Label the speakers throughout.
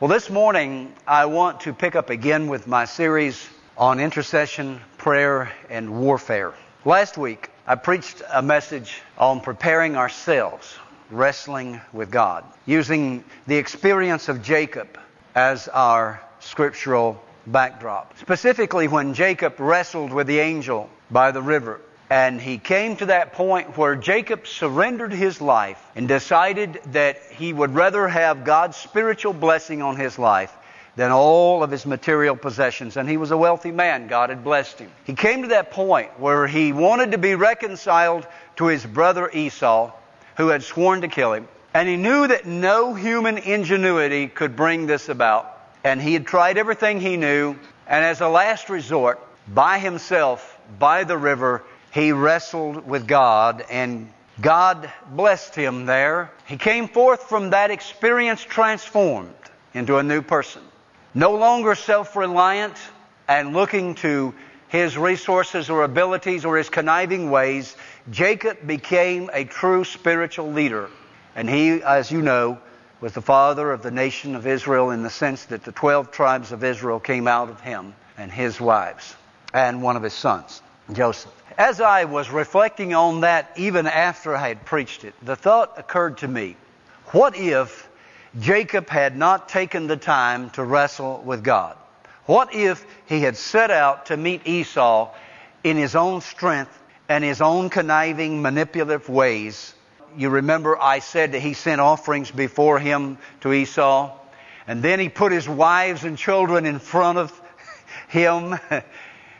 Speaker 1: Well, this morning I want to pick up again with my series on intercession, prayer, and warfare. Last week I preached a message on preparing ourselves, wrestling with God, using the experience of Jacob as our scriptural backdrop. Specifically, when Jacob wrestled with the angel by the river and he came to that point where Jacob surrendered his life and decided that he would rather have God's spiritual blessing on his life than all of his material possessions. And he was a wealthy man. God had blessed him. He came to that point where he wanted to be reconciled to his brother Esau, who had sworn to kill him. And he knew that no human ingenuity could bring this about. And he had tried everything he knew. And as a last resort, by himself, by the river, he wrestled with God and God blessed him there. He came forth from that experience transformed into a new person. No longer self reliant and looking to his resources or abilities or his conniving ways, Jacob became a true spiritual leader. And he, as you know, was the father of the nation of Israel in the sense that the 12 tribes of Israel came out of him and his wives and one of his sons, Joseph. As I was reflecting on that even after I had preached it, the thought occurred to me what if Jacob had not taken the time to wrestle with God? What if he had set out to meet Esau in his own strength and his own conniving, manipulative ways? You remember I said that he sent offerings before him to Esau, and then he put his wives and children in front of him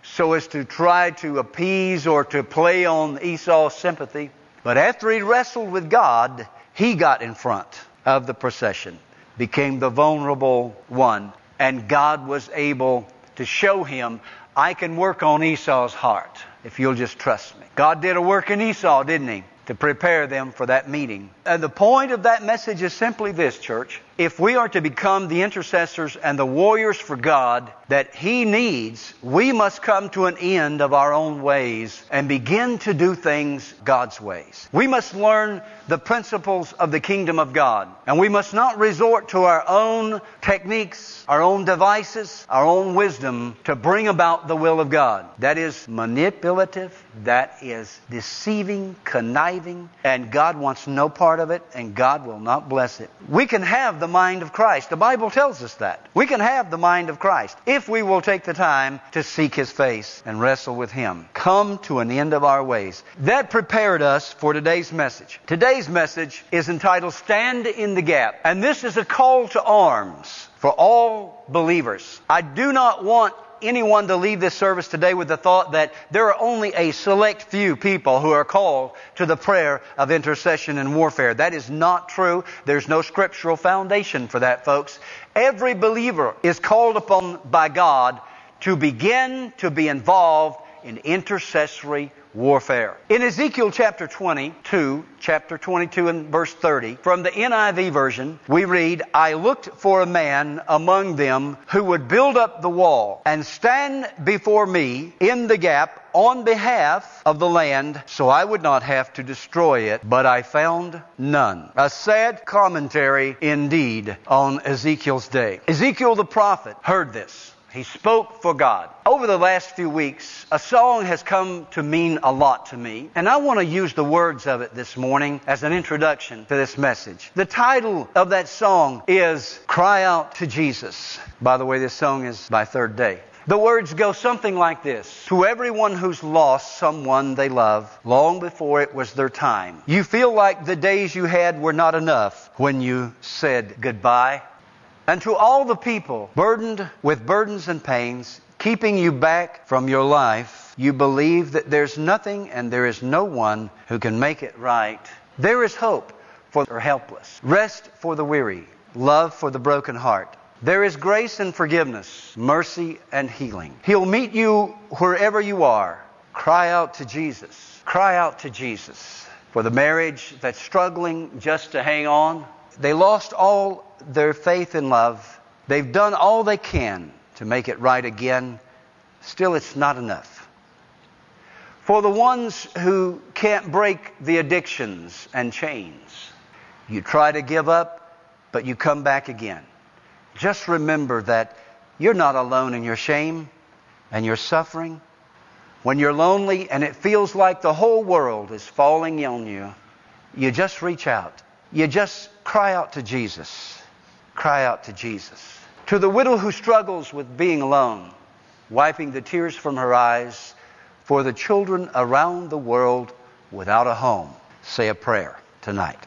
Speaker 1: so as to try to appease or to play on Esau's sympathy. But after he wrestled with God, he got in front of the procession, became the vulnerable one, and God was able to show him, I can work on Esau's heart if you'll just trust me. God did a work in Esau, didn't he? To prepare them for that meeting. And the point of that message is simply this, church if we are to become the intercessors and the warriors for God that He needs, we must come to an end of our own ways and begin to do things God's ways. We must learn the principles of the kingdom of God. And we must not resort to our own techniques, our own devices, our own wisdom to bring about the will of God. That is manipulative, that is deceiving, conniving, and God wants no part of it, and God will not bless it. We can have the mind of Christ. The Bible tells us that. We can have the mind of Christ if we will take the time to seek His face and wrestle with Him. Come to an end of our ways. That prepared us for today's message. Today's message is entitled Stand in the Gap. And this is a call to arms for all believers. I do not want anyone to leave this service today with the thought that there are only a select few people who are called to the prayer of intercession and warfare. That is not true. There's no scriptural foundation for that, folks. Every believer is called upon by God to begin to be involved in intercessory warfare. In Ezekiel chapter 22, chapter 22 and verse 30, from the NIV version, we read, I looked for a man among them who would build up the wall and stand before me in the gap on behalf of the land so I would not have to destroy it, but I found none. A sad commentary indeed on Ezekiel's day. Ezekiel the prophet heard this. He spoke for God. Over the last few weeks, a song has come to mean a lot to me, and I want to use the words of it this morning as an introduction to this message. The title of that song is Cry Out to Jesus. By the way, this song is by Third Day. The words go something like this To everyone who's lost someone they love long before it was their time, you feel like the days you had were not enough when you said goodbye. And to all the people burdened with burdens and pains, keeping you back from your life, you believe that there's nothing and there is no one who can make it right. There is hope for the helpless, rest for the weary, love for the broken heart. There is grace and forgiveness, mercy and healing. He'll meet you wherever you are. Cry out to Jesus. Cry out to Jesus for the marriage that's struggling just to hang on. They lost all their faith and love. They've done all they can to make it right again. Still, it's not enough. For the ones who can't break the addictions and chains, you try to give up, but you come back again. just remember that you're not alone in your shame and your suffering. When you're lonely and it feels like the whole world is falling on you, you just reach out. You just cry out to Jesus. Cry out to Jesus. To the widow who struggles with being alone, wiping the tears from her eyes, for the children around the world without a home, say a prayer tonight.